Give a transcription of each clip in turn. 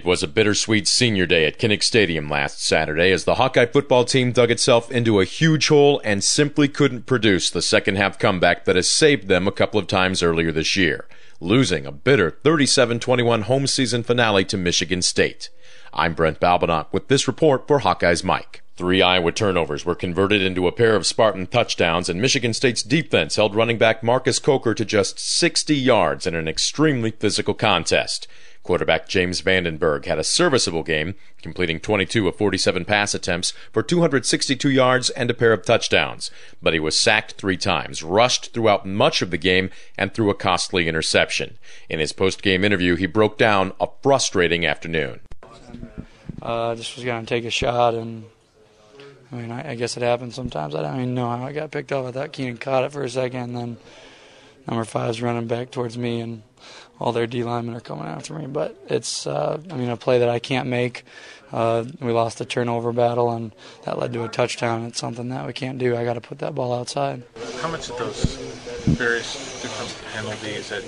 It was a bittersweet senior day at Kinnick Stadium last Saturday as the Hawkeye football team dug itself into a huge hole and simply couldn't produce the second half comeback that has saved them a couple of times earlier this year, losing a bitter 37 21 home season finale to Michigan State. I'm Brent Balbinot with this report for Hawkeyes Mike. Three Iowa turnovers were converted into a pair of Spartan touchdowns, and Michigan State's defense held running back Marcus Coker to just 60 yards in an extremely physical contest. Quarterback James Vandenberg had a serviceable game, completing 22 of 47 pass attempts for 262 yards and a pair of touchdowns. But he was sacked three times, rushed throughout much of the game, and threw a costly interception. In his post-game interview, he broke down a frustrating afternoon. Uh, just was going to take a shot, and I mean, I, I, guess it happens sometimes. I don't even know how I got picked off. I thought Keenan caught it for a second, and then number five's running back towards me, and all their D linemen are coming after me. But it's, uh, I mean, a play that I can't make. Uh, we lost the turnover battle, and that led to a touchdown. It's something that we can't do. I got to put that ball outside. How much of those various different penalties that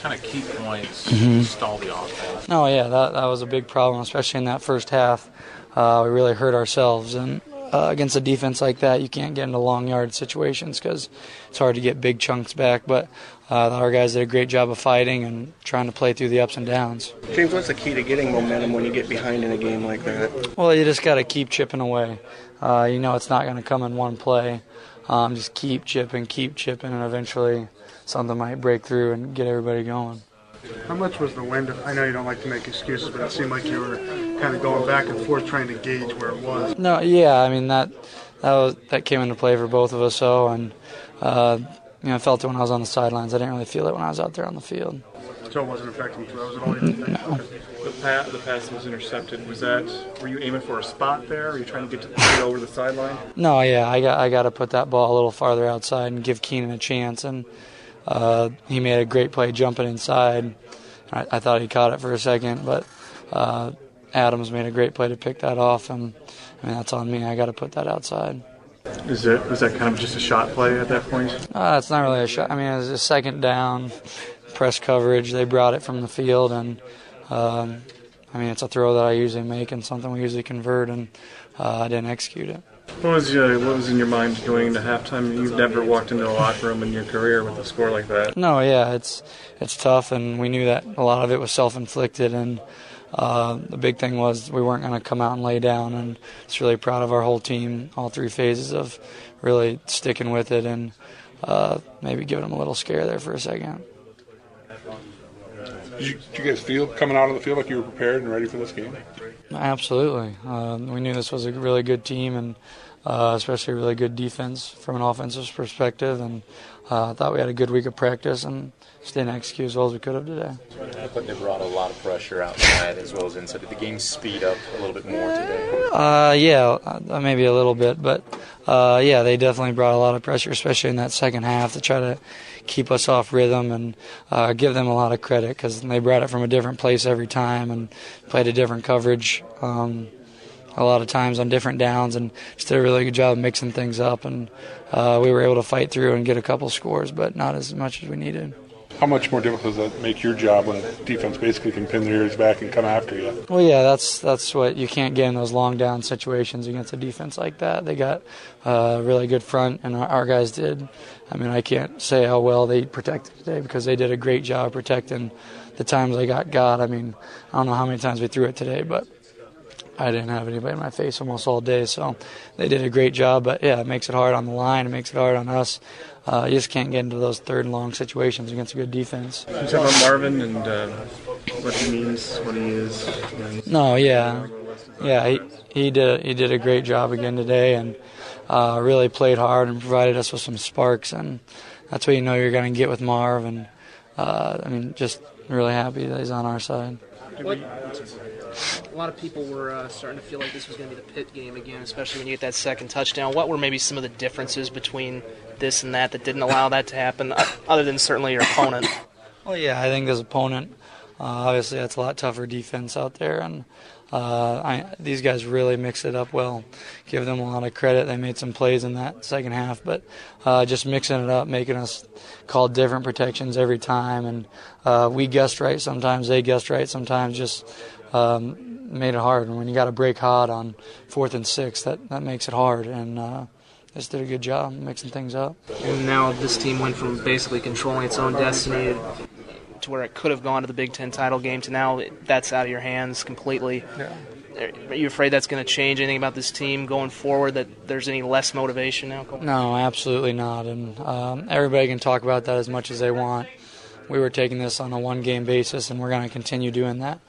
kind of key points mm-hmm. stall the offense? No, yeah, that that was a big problem, especially in that first half. Uh, we really hurt ourselves, and uh, against a defense like that, you can't get into long yard situations because it's hard to get big chunks back. But uh, our guys did a great job of fighting and trying to play through the ups and downs. James, what's the key to getting momentum when you get behind in a game like that? Well, you just got to keep chipping away. Uh, you know it's not going to come in one play. Um, just keep chipping, keep chipping, and eventually something might break through and get everybody going. How much was the wind? I know you don't like to make excuses, but it seemed like you were kind of going back and forth trying to gauge where it was. No, yeah, I mean that that was that came into play for both of us. So, and uh, you know, I felt it when I was on the sidelines. I didn't really feel it when I was out there on the field. So it wasn't affecting throws at all. No. The pass, the pass was intercepted. Was that? Were you aiming for a spot there? Are you trying to get to the over the sideline? No, yeah, I got I got to put that ball a little farther outside and give Keenan a chance and. Uh, he made a great play jumping inside. I, I, thought he caught it for a second, but uh, Adams made a great play to pick that off, and I mean that's on me. I got to put that outside. Is it was that kind of just a shot play at that point? Uh, it's not really a shot. I mean, it was a second down, press coverage. They brought it from the field, and um, I mean it's a throw that I usually make and something we usually convert, and uh, I didn't execute it. What was uh, what was in your mind going into halftime? You've never walked into a locker room in your career with a score like that. No, yeah, it's it's tough, and we knew that a lot of it was self-inflicted, and uh, the big thing was we weren't going to come out and lay down, and it's really proud of our whole team, all three phases of really sticking with it, and uh, maybe giving them a little scare there for a second. Did you, did you, guys feel coming out of the field like you were prepared and ready for this game? Absolutely. Uh, we knew this was a really good team, and uh, especially a really good defense from an offensive perspective. And uh, thought we had a good week of practice and just didn't execute as well as we could have today. They brought a lot of pressure outside as well as inside. Did the game speed up a little bit more today? Uh, yeah, uh, maybe a little bit, but uh, yeah, they definitely brought a lot of pressure, especially in that second half, to try to keep us off rhythm and uh, give them a lot of credit because they brought it from a different place every time and played a different coverage. Um, a lot of times on different downs and just did a really good job mixing things up. And uh, we were able to fight through and get a couple scores, but not as much as we needed. How much more difficult does that make your job when a defense basically can pin their ears back and come after you? Well, yeah, that's that's what you can't get in those long down situations against a defense like that. They got a really good front, and our, our guys did. I mean, I can't say how well they protected today because they did a great job protecting the times they got got. I mean, I don't know how many times we threw it today, but I didn't have anybody in my face almost all day, so they did a great job. But yeah, it makes it hard on the line. It makes it hard on us. Uh, you just can't get into those third and long situations against a good defense. Can you talk about Marvin and uh, what he means, what he is? no, yeah, yeah, he he did he did a great job again today, and uh, really played hard and provided us with some sparks, and that's what you know you're going to get with Marv. And uh, I mean, just really happy that he's on our side. What, a lot of people were uh, starting to feel like this was going to be the Pitt game again, especially when you get that second touchdown. What were maybe some of the differences between this and that that didn't allow that to happen, uh, other than certainly your opponent? Well, yeah, I think this opponent Uh, obviously, that's a lot tougher defense out there, and uh, I, these guys really mix it up well. Give them a lot of credit. They made some plays in that second half, but uh, just mixing it up, making us call different protections every time, and uh, we guessed right sometimes, they guessed right sometimes. Just um, made it hard. And when you got to break hot on fourth and six, that that makes it hard. And uh, just did a good job mixing things up. And now this team went from basically controlling its own destiny to where it could have gone to the Big Ten title game to now that's out of your hands completely. Yeah. Are you afraid that's going to change anything about this team going forward? That there's any less motivation now? No, absolutely not. And um, everybody can talk about that as much as they want. We were taking this on a one-game basis, and we're going to continue doing that.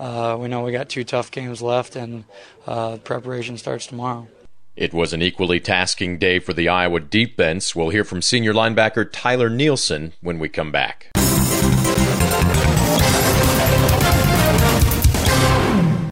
Uh, we know we got two tough games left, and uh, preparation starts tomorrow. It was an equally tasking day for the Iowa defense. We'll hear from senior linebacker Tyler Nielsen when we come back.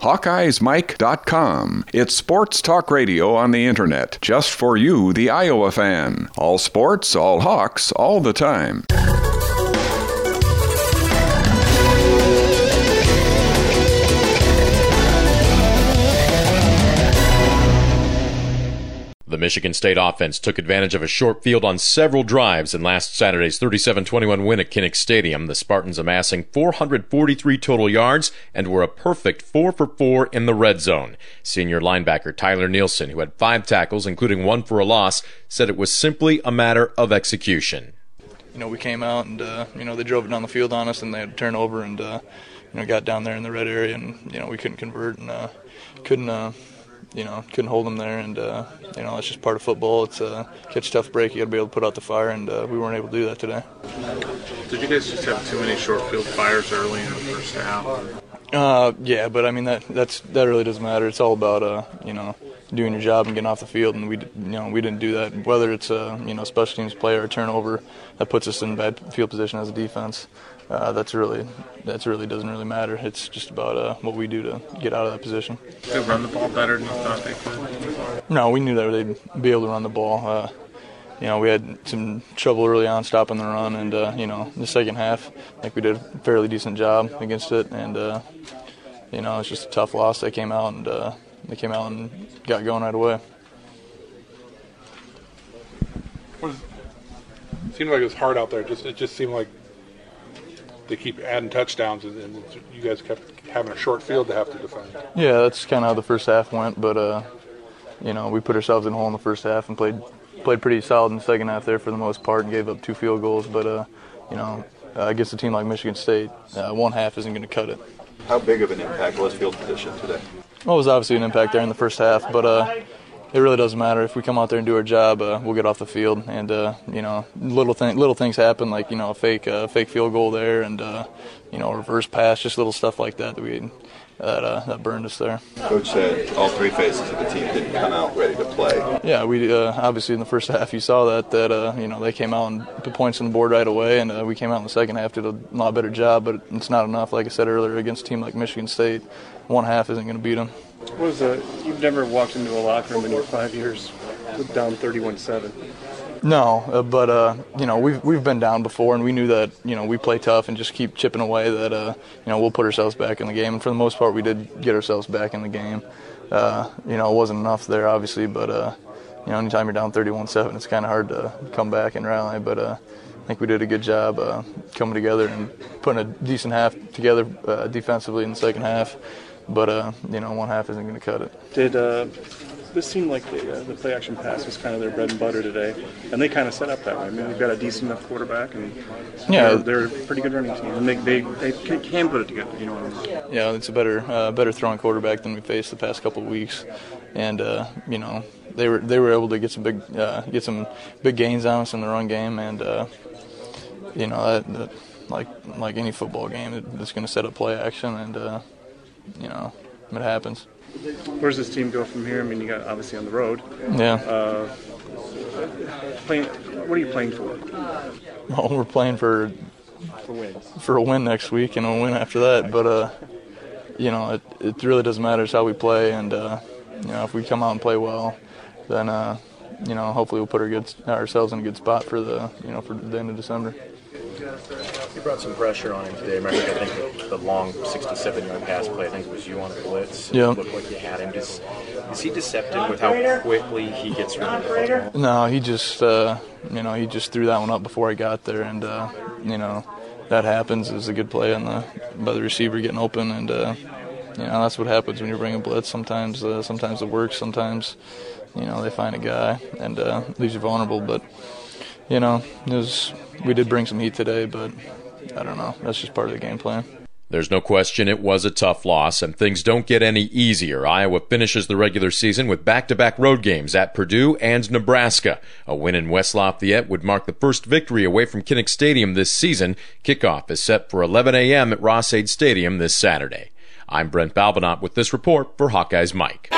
HawkeyesMike.com. It's sports talk radio on the internet, just for you, the Iowa fan. All sports, all Hawks, all the time. Michigan State offense took advantage of a short field on several drives in last Saturday's 37-21 win at Kinnick Stadium, the Spartans amassing 443 total yards and were a perfect 4 for 4 in the red zone. Senior linebacker Tyler Nielsen, who had 5 tackles including one for a loss, said it was simply a matter of execution. You know, we came out and uh, you know, they drove it down the field on us and they had to turn over and uh, you know, got down there in the red area and you know, we couldn't convert and uh, couldn't uh, you know, couldn't hold them there, and uh, you know that's just part of football. It's a uh, catch tough break. You got to be able to put out the fire, and uh, we weren't able to do that today. Did you guys just have too many short field fires early in the first half? Uh, yeah, but I mean that that's that really doesn't matter. It's all about uh, you know doing your job and getting off the field, and we you know we didn't do that. Whether it's a you know special teams play or a turnover, that puts us in bad field position as a defense uh, that's really that's really doesn't really matter. It's just about uh, what we do to get out of that position. They run the ball better than you thought they could. No, we knew that they'd be able to run the ball. Uh, you know, we had some trouble early on stopping the run, and uh, you know, in the second half, I think we did a fairly decent job against it, and uh, you know, it's just a tough loss. They came out and uh, they came out and got going right away. It seemed like it was hard out there. Just it just seemed like they keep adding touchdowns, and, and, you guys kept having a short field to have to defend. Yeah, that's kind of how the first half went. But uh, you know, we put ourselves in a hole in the first half and played played pretty solid in the second half there for the most part, and gave up two field goals. But uh, you know, uh, against a team like Michigan State, uh, one half isn't going to cut it. How big of an impact was field position today? Well, it was obviously an impact there in the first half, but uh, it really doesn't matter if we come out there and do our job. Uh, we'll get off the field, and uh, you know, little thing, little things happen like you know a fake, uh, fake field goal there, and uh, you know, reverse pass, just little stuff like that that we that uh, that burned us there. Coach said all three phases of the team didn't come out ready to play. Yeah, we uh, obviously in the first half you saw that that you know they came out and put points on the board right away, and we came out in the second half did a lot better job, but it's not enough. Like I said earlier, against a team like Michigan State, one half isn't going to beat them. Was uh, you've never walked into a locker room in your five years down 31-7? No, uh, but uh, you know we've we've been down before, and we knew that you know we play tough and just keep chipping away. That uh, you know we'll put ourselves back in the game, and for the most part, we did get ourselves back in the game. Uh, you know, it wasn't enough there, obviously, but uh, you know, anytime you're down 31-7, it's kind of hard to come back and rally. But uh, I think we did a good job uh, coming together and putting a decent half together uh, defensively in the second half but uh, you know, one half isn't going to cut it. Did uh, this seem like the, uh, the play action pass was kind of their bread and butter today, and they kind of set up that way. I mean, they've got a decent enough quarterback, and yeah, they're, they're a pretty good running team, and they, they, they can put it together. You know what I mean? Yeah, it's a better uh, better throwing quarterback than we faced the past couple of weeks, and uh, you know they were they were able to get some big uh, get some big gains on us in the run game, and uh, you know that, that, like like any football game, it, it's going to set up play action and you know, it happens. Where's this team go from here? I mean, you got obviously on the road. Yeah. Uh, playing, what are you playing for? Well, we're playing for for wins. For a win next week and a win after that. But uh, you know, it it really doesn't matter. It's how we play, and uh, you know, if we come out and play well, then uh, you know, hopefully we'll put our good, ourselves in a good spot for the you know for the end of December. You brought some pressure on him today. Remember, I think the, long 67-yard pass play. I think it was you on a blitz. Yeah. It looked like you had him. Is he deceptive with how quickly he gets rid of the football? No, he just uh, you know he just threw that one up before I got there, and uh, you know that happens. It was a good play on the by the receiver getting open, and uh, you know that's what happens when you're bringing blitz. Sometimes uh, sometimes it works. Sometimes you know they find a guy and uh, leaves you vulnerable. But you know it was we did bring some heat today, but I don't know. That's just part of the game plan. There's no question it was a tough loss, and things don't get any easier. Iowa finishes the regular season with back to back road games at Purdue and Nebraska. A win in West Lafayette would mark the first victory away from Kinnick Stadium this season. Kickoff is set for 11 a.m. at Ross-Ade Stadium this Saturday. I'm Brent Balbinot with this report for Hawkeyes Mike.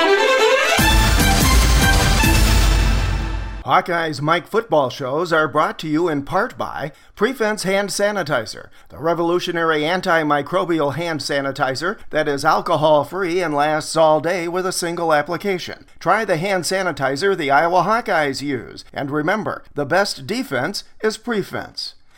Hawkeye's Mike football shows are brought to you in part by Prefense Hand Sanitizer, the revolutionary antimicrobial hand sanitizer that is alcohol free and lasts all day with a single application. Try the hand sanitizer the Iowa Hawkeyes use, and remember, the best defense is Prefense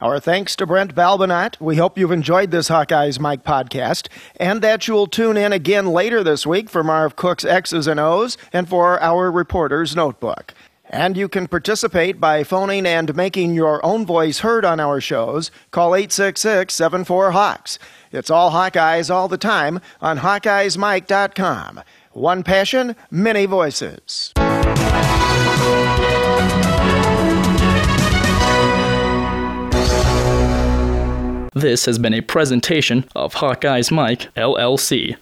Our thanks to Brent Balbinot. We hope you've enjoyed this Hawkeyes Mike podcast and that you'll tune in again later this week for Marv Cook's X's and O's and for our reporter's notebook. And you can participate by phoning and making your own voice heard on our shows. Call 866 74 Hawks. It's all Hawkeyes all the time on HawkeyesMike.com. One passion, many voices. This has been a presentation of Hawkeye's Mike, LLC.